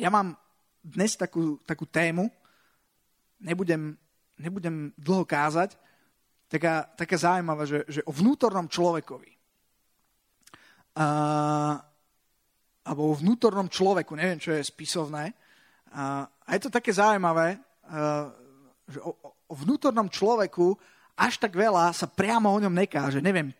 ja mám dnes takú, takú tému, nebudem, nebudem dlho kázať, taká, taká zaujímavá, že, že o vnútornom človekovi. Uh, alebo o vnútornom človeku, neviem, čo je spisovné. Uh, a je to také zaujímavé, uh, že o, o vnútornom človeku až tak veľa sa priamo o ňom nekáže. Neviem,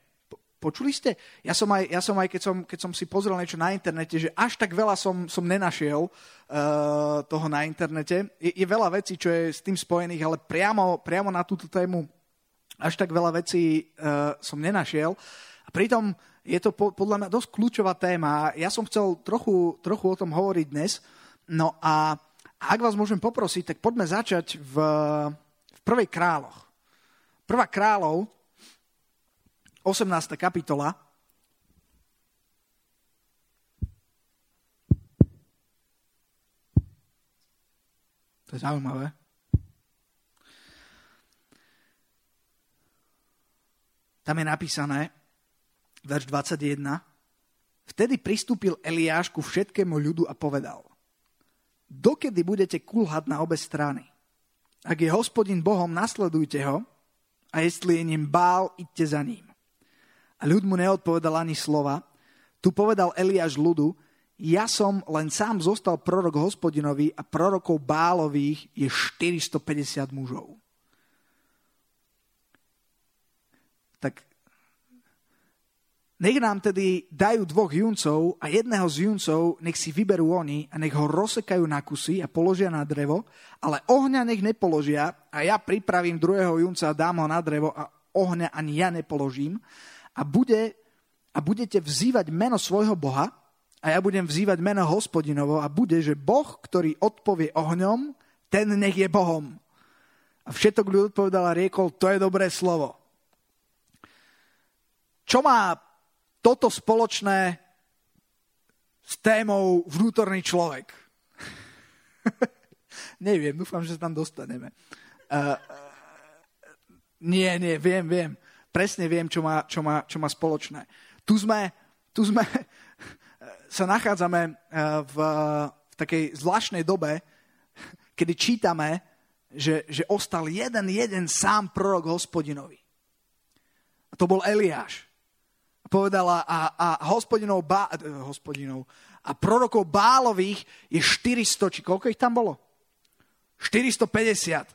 počuli ste? Ja som aj, ja som aj keď, som, keď som si pozrel niečo na internete, že až tak veľa som, som nenašiel uh, toho na internete. Je, je veľa vecí, čo je s tým spojených, ale priamo, priamo na túto tému až tak veľa vecí uh, som nenašiel. A pritom je to po, podľa mňa dosť kľúčová téma. Ja som chcel trochu, trochu o tom hovoriť dnes. No a ak vás môžem poprosiť, tak poďme začať v, v prvej kráľoch. Prvá kráľov, 18. kapitola, To je zaujímavé. Tam je napísané, verš 21, Vtedy pristúpil Eliáš ku všetkému ľudu a povedal, dokedy budete kulhať na obe strany? Ak je hospodin Bohom, nasledujte ho a jestli je ním bál, idte za ním. A ľud mu neodpovedal ani slova. Tu povedal Eliáš ľudu, ja som len sám zostal prorok hospodinovi a prorokov bálových je 450 mužov. tak nech nám tedy dajú dvoch juncov a jedného z juncov nech si vyberú oni a nech ho rozsekajú na kusy a položia na drevo, ale ohňa nech nepoložia a ja pripravím druhého junca a dám ho na drevo a ohňa ani ja nepoložím a, bude, a budete vzývať meno svojho Boha a ja budem vzývať meno hospodinovo a bude, že Boh, ktorý odpovie ohňom, ten nech je Bohom. A všetok ľud odpovedal a riekol, to je dobré slovo. Čo má toto spoločné s témou vnútorný človek? Neviem, dúfam, že sa tam dostaneme. Uh, nie, nie, viem, viem. Presne viem, čo má, čo má, čo má spoločné. Tu sme, tu sme sa nachádzame v, v takej zvláštnej dobe, kedy čítame, že, že ostal jeden, jeden sám prorok hospodinovi. A to bol Eliáš povedala a, a hospodinov, bá, eh, hospodinov a prorokov Bálových je 400, či koľko ich tam bolo? 450.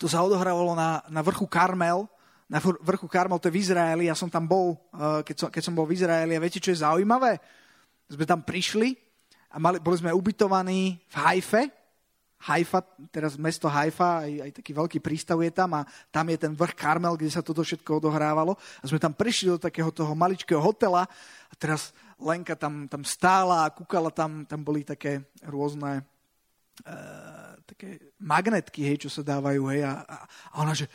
To sa odohrávalo na, na vrchu Karmel, na vrchu Karmel, to je v Izraeli, ja som tam bol, eh, keď som, keď som bol v Izraeli a viete, čo je zaujímavé? Sme tam prišli a mali, boli sme ubytovaní v Haife, Haifa, teraz mesto Haifa, aj, aj taký veľký prístav je tam a tam je ten vrch Karmel, kde sa toto všetko odohrávalo. A sme tam prišli do takého toho maličkého hotela a teraz Lenka tam, tam stála a kúkala tam, tam boli také rôzne e, také magnetky, hej, čo sa dávajú, hej, a, a ona, že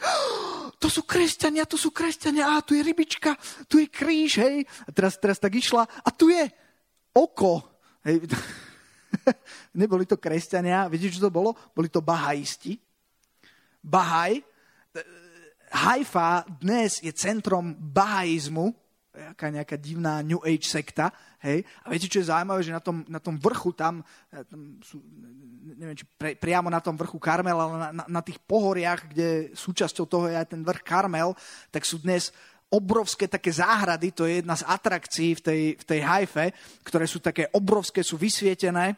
to sú kresťania, to sú kresťania, a tu je rybička, tu je kríž, hej. A teraz, teraz tak išla a tu je oko, hej. Neboli to kresťania, viete, čo to bolo? Boli to bahajisti. Bahaj, Haifa dnes je centrom bahaizmu, aká nejaká divná New Age sekta, hej. A viete, čo je zaujímavé, že na tom, na tom vrchu tam, tam sú, neviem, či pre, priamo na tom vrchu Karmel, ale na, na, na tých pohoriach, kde súčasťou toho je aj ten vrch Karmel, tak sú dnes obrovské také záhrady, to je jedna z atrakcií v tej, v tej hajfe, ktoré sú také obrovské, sú vysvietené,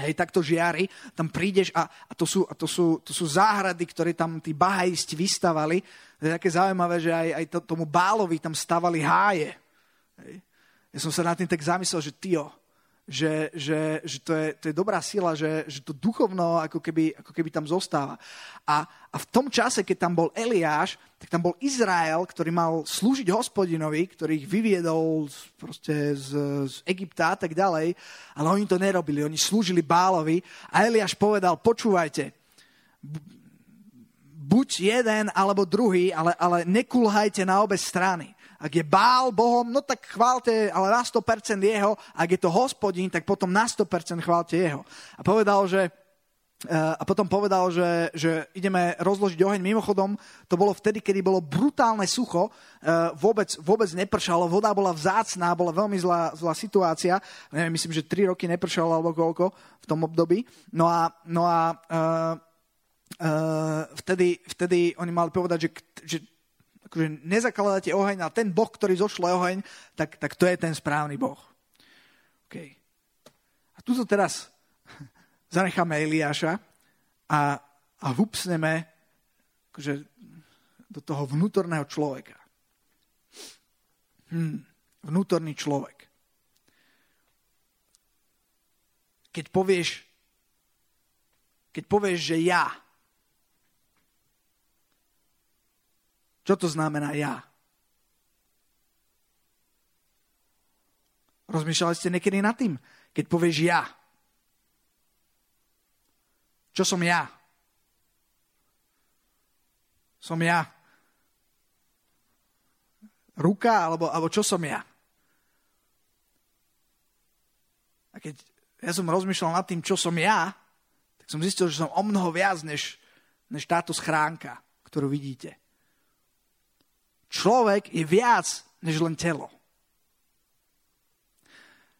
hej, takto žiari, tam prídeš a, a, to, sú, a to, sú, to sú záhrady, ktoré tam tí bahajisti vystavali. To je také zaujímavé, že aj, aj to, tomu Bálovi tam stavali háje. Hej. Ja som sa nad tým tak zamyslel, že tio, že, že, že to, je, to je dobrá sila, že, že to duchovno ako keby, ako keby tam zostáva. A, a v tom čase, keď tam bol Eliáš, tak tam bol Izrael, ktorý mal slúžiť hospodinovi, ktorý ich vyviedol proste z, z Egypta a tak ďalej, ale oni to nerobili, oni slúžili Bálovi a Eliáš povedal, počúvajte, buď jeden alebo druhý, ale, ale nekulhajte na obe strany. Ak je Bál Bohom, no tak chválte, ale na 100% jeho. Ak je to hospodín, tak potom na 100% chválte jeho. A povedal, že a potom povedal, že, že ideme rozložiť oheň. Mimochodom, to bolo vtedy, kedy bolo brutálne sucho, vôbec, vôbec nepršalo, voda bola vzácná, bola veľmi zlá, zlá situácia. Neviem, myslím, že 3 roky nepršalo alebo koľko v tom období. No a, no a uh, vtedy, vtedy oni mali povedať, že, že akože nezakladáte oheň, ale ten boh, ktorý zošle oheň, tak, tak to je ten správny boh. Okay. A tu teraz zanecháme Eliáša a, a vupsneme akože, do toho vnútorného človeka. Hm, vnútorný človek. Keď povieš, keď povieš, že ja, čo to znamená ja? Rozmýšľali ste niekedy nad tým? Keď povieš ja, čo som ja? Som ja ruka, alebo, alebo čo som ja? A keď ja som rozmýšľal nad tým, čo som ja, tak som zistil, že som o mnoho viac, než, než táto schránka, ktorú vidíte. Človek je viac, než len telo.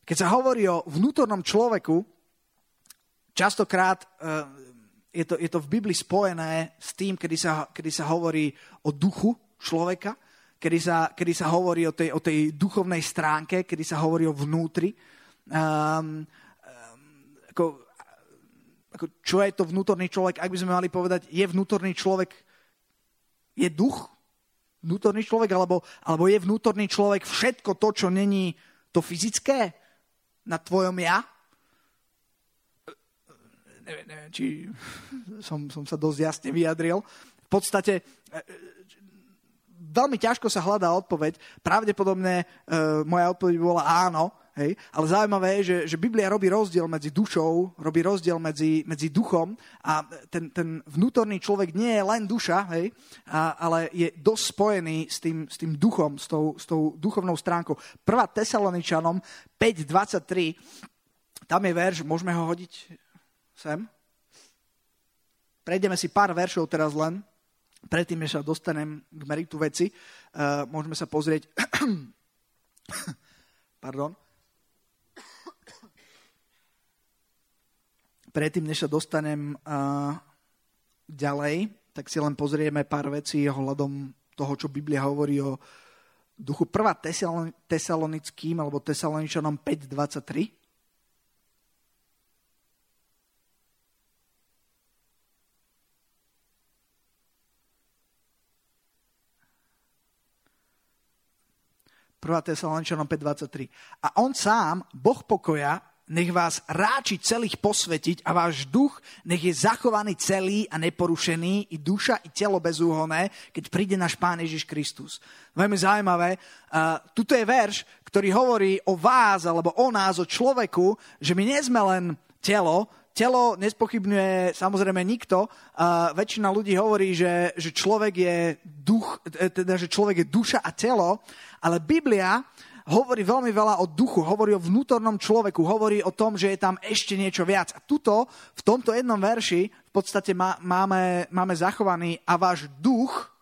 Keď sa hovorí o vnútornom človeku, častokrát eh, je to, je to v Biblii spojené s tým, kedy sa, kedy sa hovorí o duchu človeka, kedy sa, kedy sa hovorí o tej, o tej duchovnej stránke, kedy sa hovorí o vnútri. Um, um, ako, ako, čo je to vnútorný človek? Ak by sme mali povedať, je vnútorný človek, je duch vnútorný človek, alebo, alebo je vnútorný človek všetko to, čo není to fyzické na tvojom ja? neviem, neviem či som, som sa dosť jasne vyjadril. V podstate e, e, veľmi ťažko sa hľadá odpoveď. Pravdepodobne e, moja odpoveď bola áno, hej? ale zaujímavé je, že, že Biblia robí rozdiel medzi dušou, robí rozdiel medzi, medzi duchom a ten, ten vnútorný človek nie je len duša, hej? A, ale je dosť spojený s tým, s tým duchom, s tou, s tou duchovnou stránkou. Prvá Tesaloničanom 5.23, tam je verš, môžeme ho hodiť sem. Prejdeme si pár veršov teraz len, predtým, než sa dostanem k meritu veci. Uh, môžeme sa pozrieť... Pardon. Predtým, než sa dostanem uh, ďalej, tak si len pozrieme pár vecí ohľadom toho, čo Biblia hovorí o duchu 1. Tesalonickým alebo Tesaloničanom 5.23. 1. Tesaloničanom 5.23. A on sám, Boh pokoja, nech vás ráči celých posvetiť a váš duch nech je zachovaný celý a neporušený, i duša, i telo bezúhonné, keď príde náš Pán Ježiš Kristus. Veľmi zaujímavé. Uh, tuto je verš, ktorý hovorí o vás, alebo o nás, o človeku, že my nie sme len telo, telo nespochybňuje samozrejme nikto. Uh, väčšina ľudí hovorí, že, že človek je duch, teda, že človek je duša a telo, ale Biblia hovorí veľmi veľa o duchu, hovorí o vnútornom človeku, hovorí o tom, že je tam ešte niečo viac. A tuto, v tomto jednom verši, v podstate má, máme, máme zachovaný a váš duch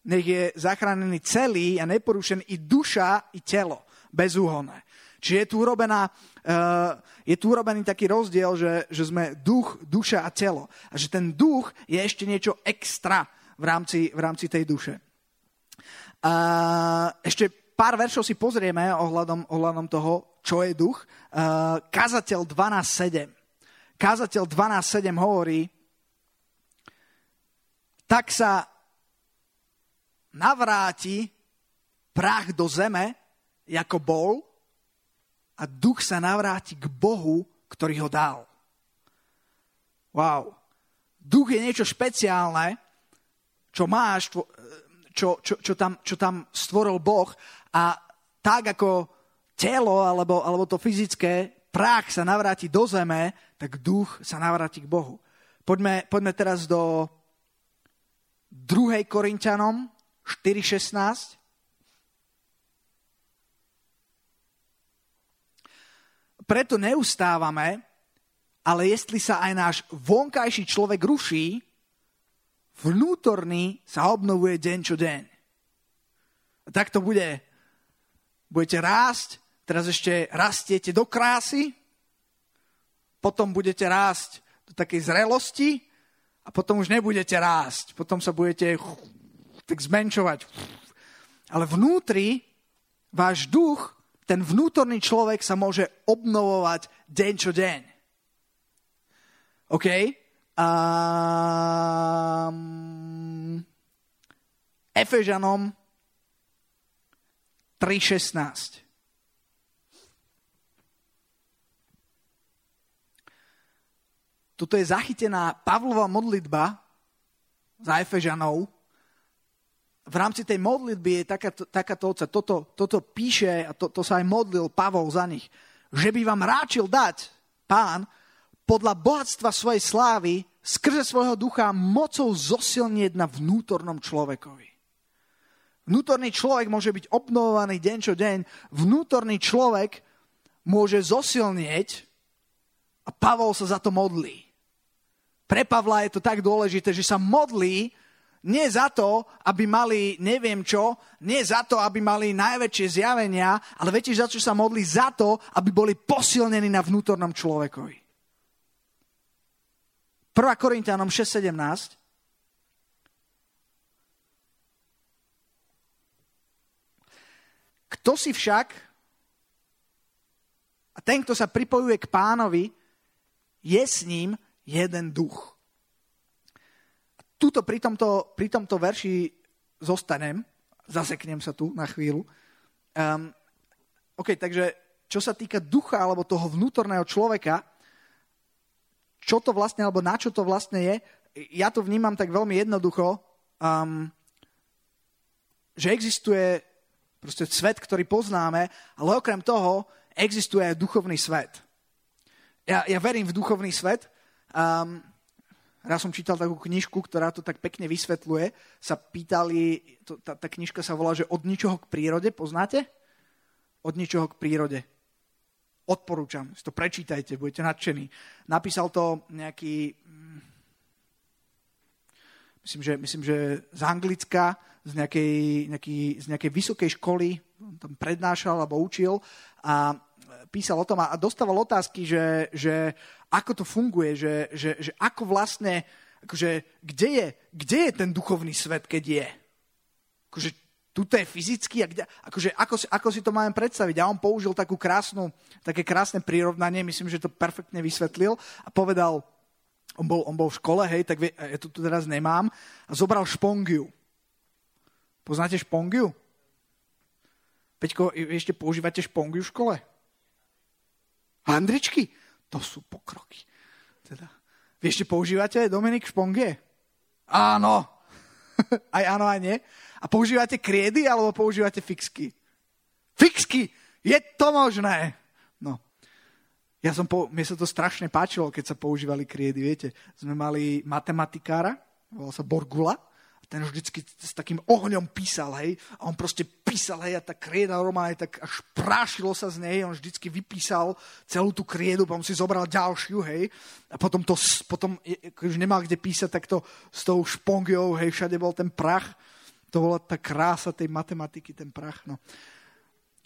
nech je zachránený celý a neporušený i duša, i telo, bezúhonné. Čiže je tu, urobená, uh, je tu urobený taký rozdiel, že, že sme duch, duša a telo. A že ten duch je ešte niečo extra v rámci, v rámci tej duše. Uh, ešte pár veršov si pozrieme ohľadom, ohľadom toho, čo je duch. Uh, Kazateľ 12.7. Kazateľ 12.7 hovorí, tak sa navráti prach do zeme, ako bol, a duch sa navráti k Bohu, ktorý ho dal. Wow. Duch je niečo špeciálne, čo máš, čo, čo, čo, tam, čo tam stvoril Boh a tak ako telo alebo, alebo to fyzické, prach sa navráti do zeme, tak duch sa navráti k Bohu. Poďme, poďme teraz do 2. Korintianom 4.16. Preto neustávame, ale jestli sa aj náš vonkajší človek ruší, vnútorný sa obnovuje deň čo deň. Tak to bude. Budete rásť, teraz ešte rastiete do krásy, potom budete rásť do takej zrelosti a potom už nebudete rásť. Potom sa budete tak zmenšovať. Ale vnútri váš duch, ten vnútorný človek sa môže obnovovať deň čo deň. OK? Um, Efežanom 3.16. Tuto je zachytená Pavlova modlitba za Efežanov. V rámci tej modlitby je takáto, takáto oca. Toto, toto píše, a to, to sa aj modlil Pavol za nich, že by vám ráčil dať, pán, podľa bohatstva svojej slávy, skrze svojho ducha mocou zosilnieť na vnútornom človekovi. Vnútorný človek môže byť obnovovaný deň čo deň. Vnútorný človek môže zosilnieť a Pavol sa za to modlí. Pre Pavla je to tak dôležité, že sa modlí nie za to, aby mali neviem čo, nie za to, aby mali najväčšie zjavenia, ale viete, za čo sa modlí? Za to, aby boli posilnení na vnútornom človekovi. 1. Korintianom 6.17 Kto si však, a ten, kto sa pripojuje k pánovi, je s ním jeden duch. Tuto pri tomto, pri tomto verši zostanem, zaseknem sa tu na chvíľu. Um, OK, takže čo sa týka ducha alebo toho vnútorného človeka, čo to vlastne, alebo na čo to vlastne je, ja to vnímam tak veľmi jednoducho, um, že existuje proste svet, ktorý poznáme, ale okrem toho existuje aj duchovný svet. Ja, ja verím v duchovný svet, Um, raz som čítal takú knižku, ktorá to tak pekne vysvetľuje. Sa pýtali, to, tá, tá knižka sa volá, že od ničoho k prírode, poznáte? Od ničoho k prírode. Odporúčam, si to prečítajte, budete nadšení. Napísal to nejaký, myslím, že, myslím, že z Anglicka, z nejakej, nejaký, z nejakej vysokej školy, tam prednášal alebo učil a písal o tom a dostával otázky, že, že ako to funguje, že, že, že ako vlastne, akože, kde, je, kde je ten duchovný svet, keď je? Akože, tuto je fyzicky, a kde, akože, ako, ako si to máme predstaviť? A on použil takú krásnu, také krásne prirovnanie, myslím, že to perfektne vysvetlil a povedal, on bol, on bol v škole, hej, tak vie, ja to tu teraz nemám, a zobral špongiu. Poznáte špongiu? Peťko, ešte používate špongiu v škole? Handričky? To sú pokroky. Teda, vy ešte používate Dominik Špongie? Áno. aj áno, aj nie. A používate kriedy, alebo používate fixky? Fixky! Je to možné! Ja som po, mne sa to strašne páčilo, keď sa používali kriedy. Viete, sme mali matematikára, volal sa Borgula, ten vždycky s takým ohňom písal, hej, a on proste písal, hej, a tá krieda normálne tak až prášilo sa z nej, on vždycky vypísal celú tú kriedu, potom si zobral ďalšiu, hej, a potom to, potom, keď už nemal kde písať, tak to s tou špongiou, hej, všade bol ten prach, to bola tá krása tej matematiky, ten prach, no.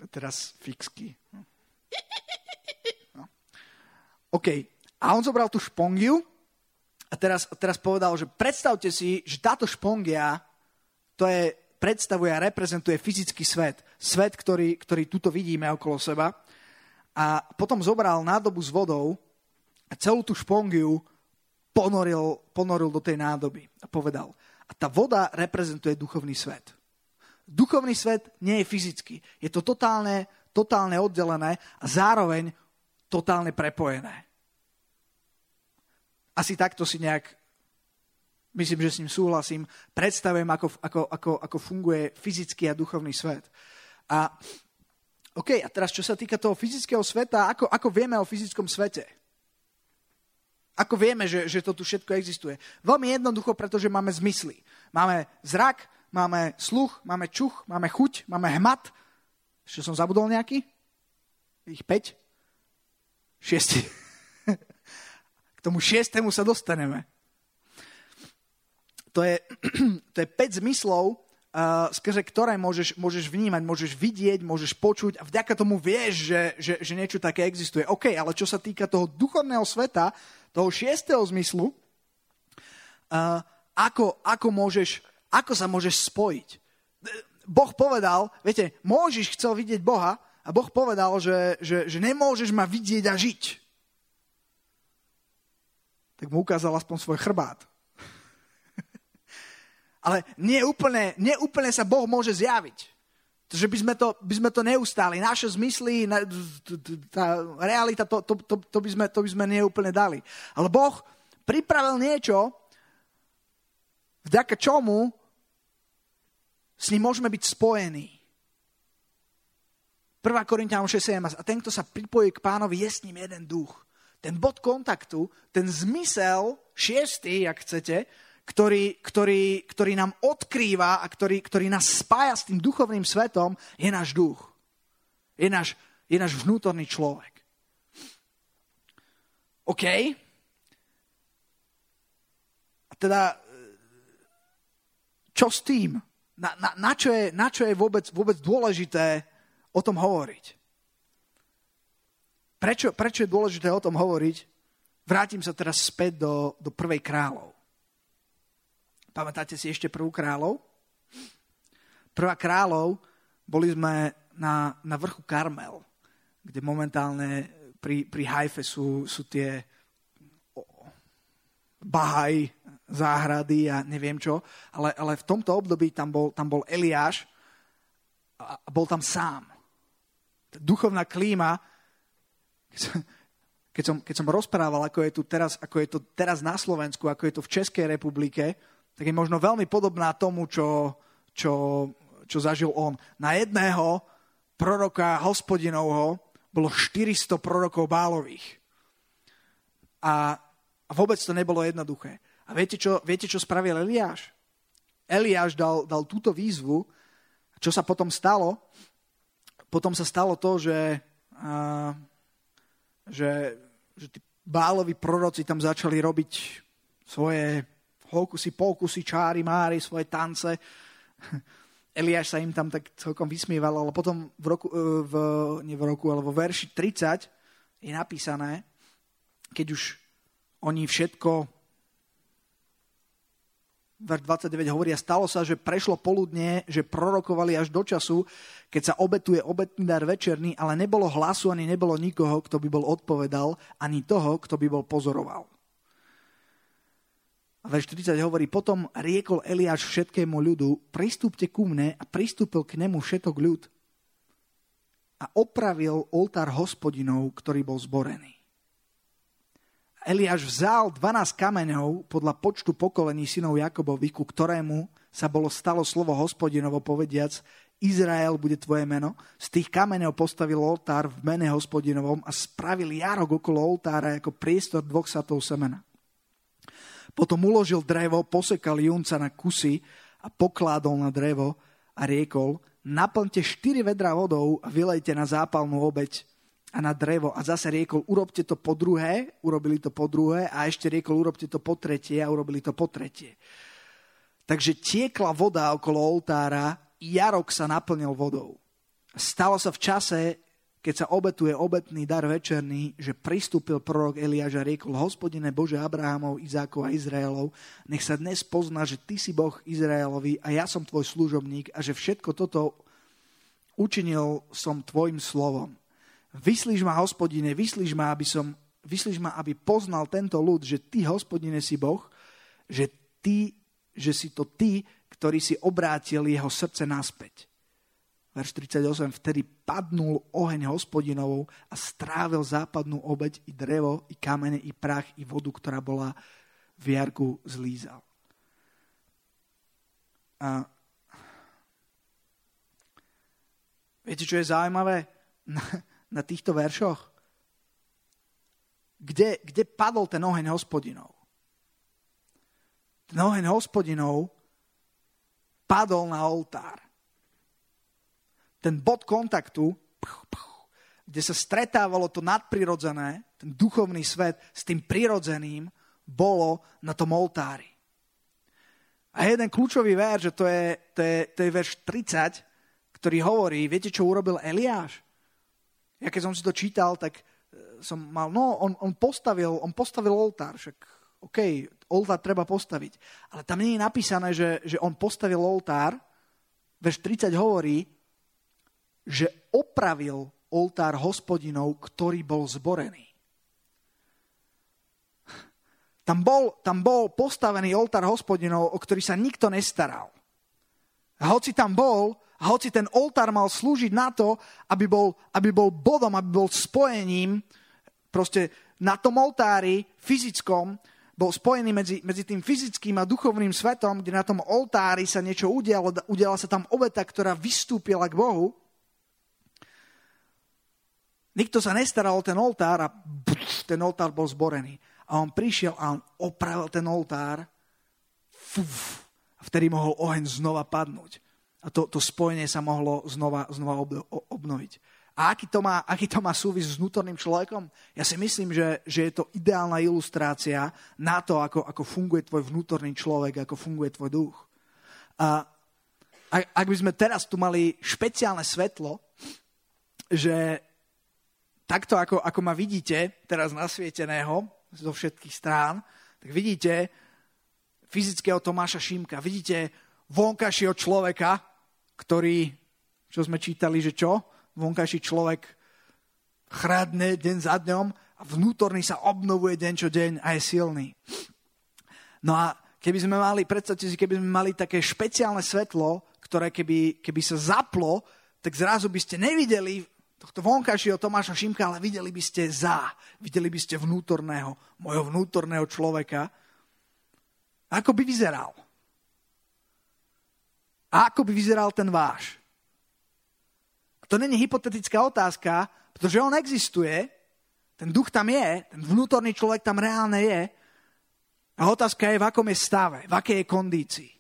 A teraz fixky. No. OK. A on zobral tú špongiu, a teraz, teraz povedal, že predstavte si, že táto špongia to je, predstavuje a reprezentuje fyzický svet. Svet, ktorý, ktorý tuto vidíme okolo seba. A potom zobral nádobu s vodou a celú tú špongiu ponoril, ponoril do tej nádoby a povedal, a tá voda reprezentuje duchovný svet. Duchovný svet nie je fyzický. Je to totálne, totálne oddelené a zároveň totálne prepojené asi takto si nejak, myslím, že s ním súhlasím, predstavujem, ako, ako, ako, ako funguje fyzický a duchovný svet. A OK, a teraz čo sa týka toho fyzického sveta, ako, ako vieme o fyzickom svete? Ako vieme, že, že to tu všetko existuje? Veľmi jednoducho, pretože máme zmysly. Máme zrak, máme sluch, máme čuch, máme chuť, máme hmat. Ešte som zabudol nejaký? Ich 5? 6. tomu šiestému sa dostaneme. To je, to je 5 zmyslov, uh, skrze ktoré môžeš, môžeš vnímať, môžeš vidieť, môžeš počuť a vďaka tomu vieš, že, že, že niečo také existuje. OK, ale čo sa týka toho duchovného sveta, toho šiestého zmyslu, uh, ako, ako, môžeš, ako sa môžeš spojiť. Boh povedal, viete, môžeš chcel vidieť Boha a Boh povedal, že, že, že nemôžeš ma vidieť a žiť. Tak mu ukázal aspoň svoj chrbát. Ale nie úplne, nie úplne sa Boh môže zjaviť. Že by sme to, by sme to neustáli. Naše zmysly, tá realita, to, to, to, to, by sme, to by sme neúplne dali. Ale Boh pripravil niečo, vďaka čomu s ním môžeme byť spojení. 1. Korintianom 6.17 a ten, kto sa pripojí k pánovi, je s ním jeden duch. Ten bod kontaktu, ten zmysel, šiestý, ak chcete, ktorý, ktorý, ktorý nám odkrýva a ktorý, ktorý nás spája s tým duchovným svetom, je náš duch. Je náš, je náš vnútorný človek. OK? A teda, čo s tým? Na, na, na, čo, je, na čo je vôbec, vôbec dôležité o tom hovoriť? Prečo, prečo je dôležité o tom hovoriť? Vrátim sa teraz späť do, do prvej kráľov. Pamätáte si ešte prvú kráľov? Prvá kráľov, boli sme na, na vrchu Karmel, kde momentálne pri, pri Hajfe sú, sú tie Bahaj, záhrady a neviem čo, ale, ale v tomto období tam bol, tam bol Eliáš a bol tam sám. Duchovná klíma, keď som, keď som, rozprával, ako je, tu teraz, ako je to teraz na Slovensku, ako je to v Českej republike, tak je možno veľmi podobná tomu, čo, čo, čo zažil on. Na jedného proroka hospodinovho bolo 400 prorokov bálových. A, a vôbec to nebolo jednoduché. A viete, čo, viete, čo spravil Eliáš? Eliáš dal, dal túto výzvu. Čo sa potom stalo? Potom sa stalo to, že, a, že, že tí báloví proroci tam začali robiť svoje hokusy, pokusy, čáry, máry, svoje tance. Eliáš sa im tam tak celkom vysmieval, ale potom v roku, e, v, nie v roku, ale vo verši 30 je napísané, keď už oni všetko verš 29 hovorí, a stalo sa, že prešlo poludne, že prorokovali až do času, keď sa obetuje obetný dar večerný, ale nebolo hlasu, ani nebolo nikoho, kto by bol odpovedal, ani toho, kto by bol pozoroval. A verš 40 hovorí, potom riekol Eliáš všetkému ľudu, pristúpte ku mne a pristúpil k nemu všetok ľud a opravil oltár hospodinov, ktorý bol zborený. Eliáš vzal 12 kameňov podľa počtu pokolení synov Jakobovi, ku ktorému sa bolo stalo slovo hospodinovo povediac, Izrael bude tvoje meno. Z tých kameňov postavil oltár v mene hospodinovom a spravil jarok okolo oltára ako priestor dvoch satov semena. Potom uložil drevo, posekal junca na kusy a pokládol na drevo a riekol, naplňte štyri vedra vodou a vylejte na zápalnú obeď a na drevo. A zase riekol, urobte to po druhé, urobili to po druhé a ešte riekol, urobte to po tretie a urobili to po tretie. Takže tiekla voda okolo oltára, jarok sa naplnil vodou. Stalo sa v čase, keď sa obetuje obetný dar večerný, že pristúpil prorok Eliáš a riekol, hospodine Bože Abrahamov, Izákov a Izraelov, nech sa dnes pozná, že ty si Boh Izraelovi a ja som tvoj služobník a že všetko toto učinil som tvojim slovom. Vyslíš ma, hospodine, vyslíš ma, aby som, vyslíš ma, aby poznal tento ľud, že ty, hospodine, si Boh, že, ty, že si to ty, ktorý si obrátil jeho srdce naspäť. Verš 38, vtedy padnul oheň hospodinovou a strávil západnú obeď i drevo, i kamene, i prach, i vodu, ktorá bola v jarku zlízal. A viete, čo je zaujímavé na, týchto veršoch? Kde, kde padol ten oheň hospodinov? Ten oheň hospodinov padol na oltár ten bod kontaktu kde sa stretávalo to nadprirodzené, ten duchovný svet s tým prirodzeným, bolo na tom oltári. A jeden kľúčový verš, že to je, to je, to je verš 30, ktorý hovorí, viete, čo urobil Eliáš? Ja keď som si to čítal, tak e, som mal, no, on, on, postavil, on postavil oltár, však OK, oltár treba postaviť. Ale tam nie je napísané, že, že on postavil oltár, verš 30 hovorí, že opravil oltár hospodinov, ktorý bol zborený. Tam bol, tam bol postavený oltár hospodinov, o ktorý sa nikto nestaral. A hoci tam bol, a hoci ten oltár mal slúžiť na to, aby bol, aby bol bodom, aby bol spojením, proste na tom oltári fyzickom bol spojený medzi, medzi tým fyzickým a duchovným svetom, kde na tom oltári sa niečo udialo, udiala sa tam obeta, ktorá vystúpila k Bohu. Nikto sa nestaral o ten oltár a ten oltár bol zborený. A on prišiel a on opravil ten oltár fuf, vtedy mohol oheň znova padnúť. To, to spojenie sa mohlo znova, znova obnoviť. A aký to, má, aký to má súvis s vnútorným človekom? Ja si myslím, že, že je to ideálna ilustrácia na to, ako, ako funguje tvoj vnútorný človek, ako funguje tvoj duch. A ak by sme teraz tu mali špeciálne svetlo, že takto, ako, ako ma vidíte teraz nasvieteného, zo všetkých strán, tak vidíte fyzického Tomáša Šimka, vidíte vonkajšieho človeka, ktorý, čo sme čítali, že čo? Vonkajší človek chradne deň za dňom a vnútorný sa obnovuje deň čo deň a je silný. No a keby sme mali, predstavte si, keby sme mali také špeciálne svetlo, ktoré keby, keby sa zaplo, tak zrazu by ste nevideli tohto vonkajšieho Tomáša Šimka, ale videli by ste za, videli by ste vnútorného, mojho vnútorného človeka. Ako by vyzeral? A ako by vyzeral ten váš? To není hypotetická otázka, pretože on existuje, ten duch tam je, ten vnútorný človek tam reálne je. A otázka je, v akom je stave, v akej je kondícii.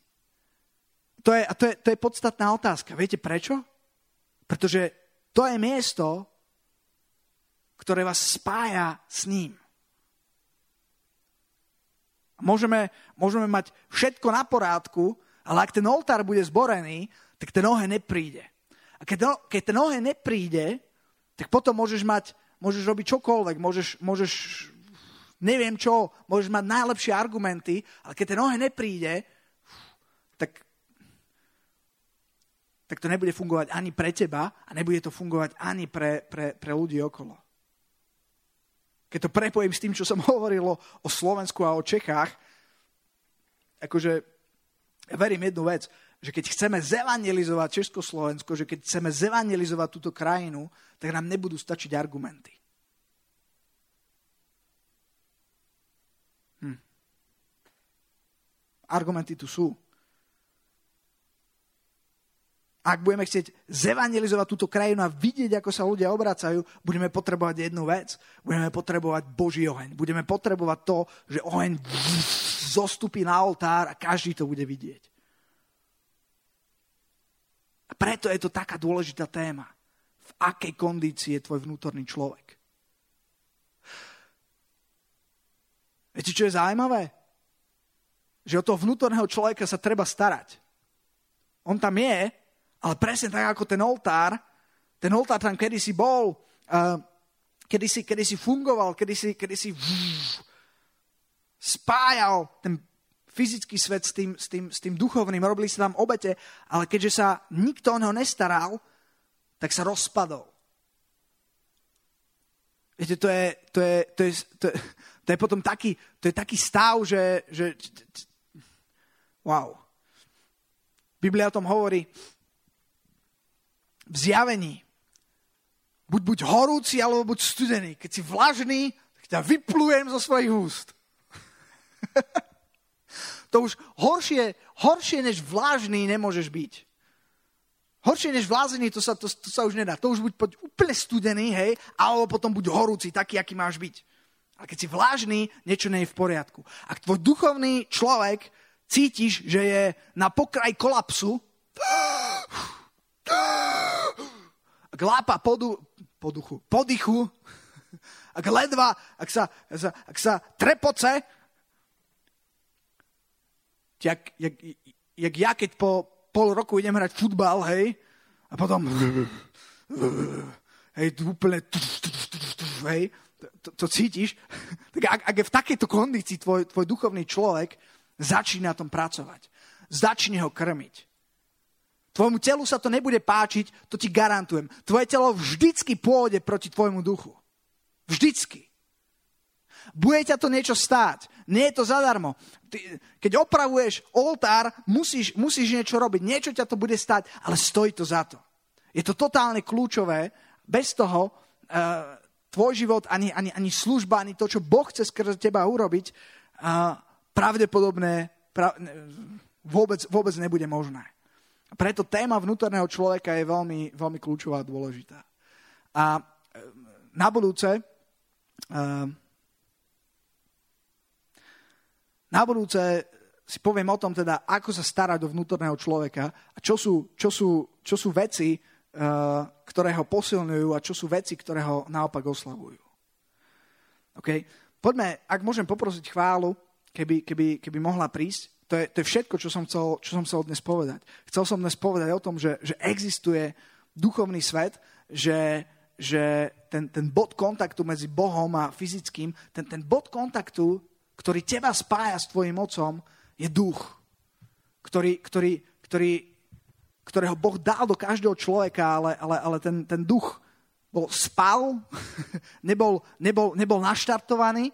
To je, a to je, to je podstatná otázka. Viete prečo? Pretože to je miesto, ktoré vás spája s ním. Môžeme, môžeme mať všetko na porádku, ale ak ten oltár bude zborený, tak ten oheň nepríde. A keď, keď ten oheň nepríde, tak potom môžeš mať, môžeš robiť čokoľvek, môžeš, môžeš neviem čo, môžeš mať najlepšie argumenty, ale keď ten oheň nepríde, tak tak to nebude fungovať ani pre teba a nebude to fungovať ani pre, pre, pre ľudí okolo. Keď to prepojím s tým, čo som hovoril o Slovensku a o Čechách, akože ja verím jednu vec, že keď chceme zevangelizovať Československo, že keď chceme zevangelizovať túto krajinu, tak nám nebudú stačiť argumenty. Hm. Argumenty tu sú. Ak budeme chcieť zevangelizovať túto krajinu a vidieť, ako sa ľudia obracajú, budeme potrebovať jednu vec. Budeme potrebovať Boží oheň. Budeme potrebovať to, že oheň zostupí na oltár a každý to bude vidieť. A preto je to taká dôležitá téma. V akej kondícii je tvoj vnútorný človek? Viete, čo je zaujímavé? Že o toho vnútorného človeka sa treba starať. On tam je, ale presne tak ako ten oltár, ten oltár tam kedysi bol, uh, kedysi, kedysi fungoval, kedysi, kedysi vš, spájal ten fyzický svet s tým, s, tým, s tým duchovným, robili sa tam obete, ale keďže sa nikto o neho nestaral, tak sa rozpadol. Viete, to je, to je, to je, to je, to je potom taký, to je taký stav, že, že wow. Biblia o tom hovorí, v zjavení. Buď buď horúci, alebo buď studený. Keď si vlažný, tak ťa vyplujem zo svojich úst. to už horšie, horšie než vlažný nemôžeš byť. Horšie než vlázený, to sa, to, to sa už nedá. To už buď poď úplne studený, hej, alebo potom buď horúci, taký, aký máš byť. Ale keď si vlážný, niečo nie je v poriadku. Ak tvoj duchovný človek cítiš, že je na pokraj kolapsu, Glápa podu, po duchu, po dychu, ak ledva, ak sa, ak sa trepoce, jak, jak, jak ja, keď po pol roku idem hrať futbal, hej, a potom hej, úplne hej, to, to cítiš, tak ak, ak je v takejto kondícii tvoj, tvoj duchovný človek, začína na tom pracovať. Začni ho krmiť. Tvojmu telu sa to nebude páčiť, to ti garantujem. Tvoje telo vždycky pôjde proti tvojmu duchu. Vždycky. Bude ťa to niečo stáť. Nie je to zadarmo. Ty, keď opravuješ oltár, musíš, musíš niečo robiť. Niečo ťa to bude stáť, ale stojí to za to. Je to totálne kľúčové. Bez toho uh, tvoj život, ani, ani, ani služba, ani to, čo Boh chce skrze teba urobiť, uh, pravdepodobne pra, vôbec, vôbec nebude možné. Preto téma vnútorného človeka je veľmi, veľmi kľúčová a dôležitá. A na budúce uh, na budúce si poviem o tom teda, ako sa starať do vnútorného človeka a čo sú, čo sú, čo sú veci, uh, ktoré ho posilňujú a čo sú veci, ktoré ho naopak oslavujú. Okay? Poďme, ak môžem poprosiť chválu, keby, keby, keby mohla prísť. To je, to je všetko, čo som, chcel, čo som chcel dnes povedať. Chcel som dnes povedať o tom, že, že existuje duchovný svet, že, že ten, ten bod kontaktu medzi Bohom a fyzickým, ten, ten bod kontaktu ktorý teba spája s tvojim mocom, je duch, ktorý, ktorý, ktorý, ktorého Boh dal do každého človeka, ale, ale, ale ten, ten duch bol spal, nebol, nebol, nebol naštartovaný.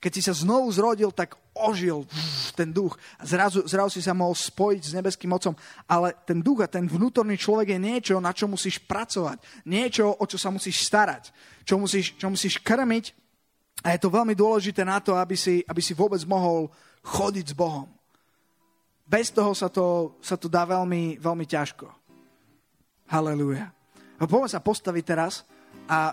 Keď si sa znovu zrodil, tak ožil ten duch. Zrazu, zrazu si sa mohol spojiť s nebeským mocom. Ale ten duch a ten vnútorný človek je niečo, na čo musíš pracovať. Niečo, o čo sa musíš starať. Čo musíš, čo musíš krmiť a je to veľmi dôležité na to, aby si, aby si vôbec mohol chodiť s Bohom. Bez toho sa to, sa to dá veľmi, veľmi ťažko. Halelúja. No, poďme sa postaviť teraz a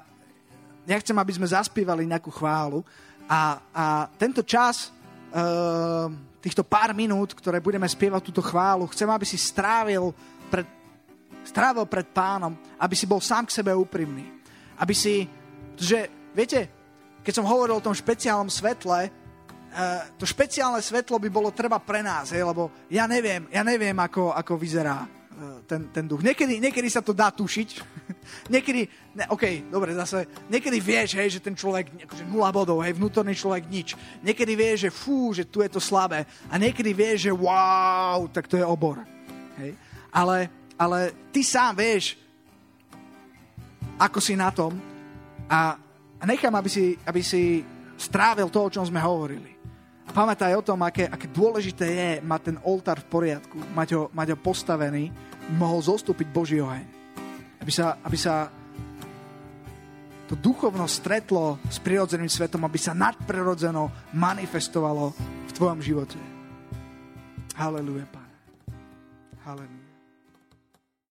ja chcem, aby sme zaspívali nejakú chválu a, a tento čas, uh, týchto pár minút, ktoré budeme spievať túto chválu, chcem, aby si strávil pred, strávil pred pánom, aby si bol sám k sebe úprimný. Aby si, že viete, keď som hovoril o tom špeciálnom svetle, uh, to špeciálne svetlo by bolo treba pre nás, hej, lebo ja neviem, ja neviem ako, ako vyzerá ten, ten duch. Niekedy, niekedy sa to dá tušiť. niekedy, ne, OK, dobre, zase, niekedy vieš, hej, že ten človek, akože nula bodov, hej, vnútorný človek nič. Niekedy vieš, že fú, že tu je to slabé. A niekedy vieš, že wow, tak to je obor. Hej. Ale, ale ty sám vieš, ako si na tom a a nechám, aby si, aby si strávil to, o čom sme hovorili. Pamätaj o tom, aké, aké dôležité je mať ten oltár v poriadku, mať ho, mať ho postavený, mohol zostúpiť Boží oheň. Aby sa, aby sa to duchovno stretlo s prirodzeným svetom, aby sa nadprirodzeno manifestovalo v tvojom živote. Haleluja, Pane. Haleluja.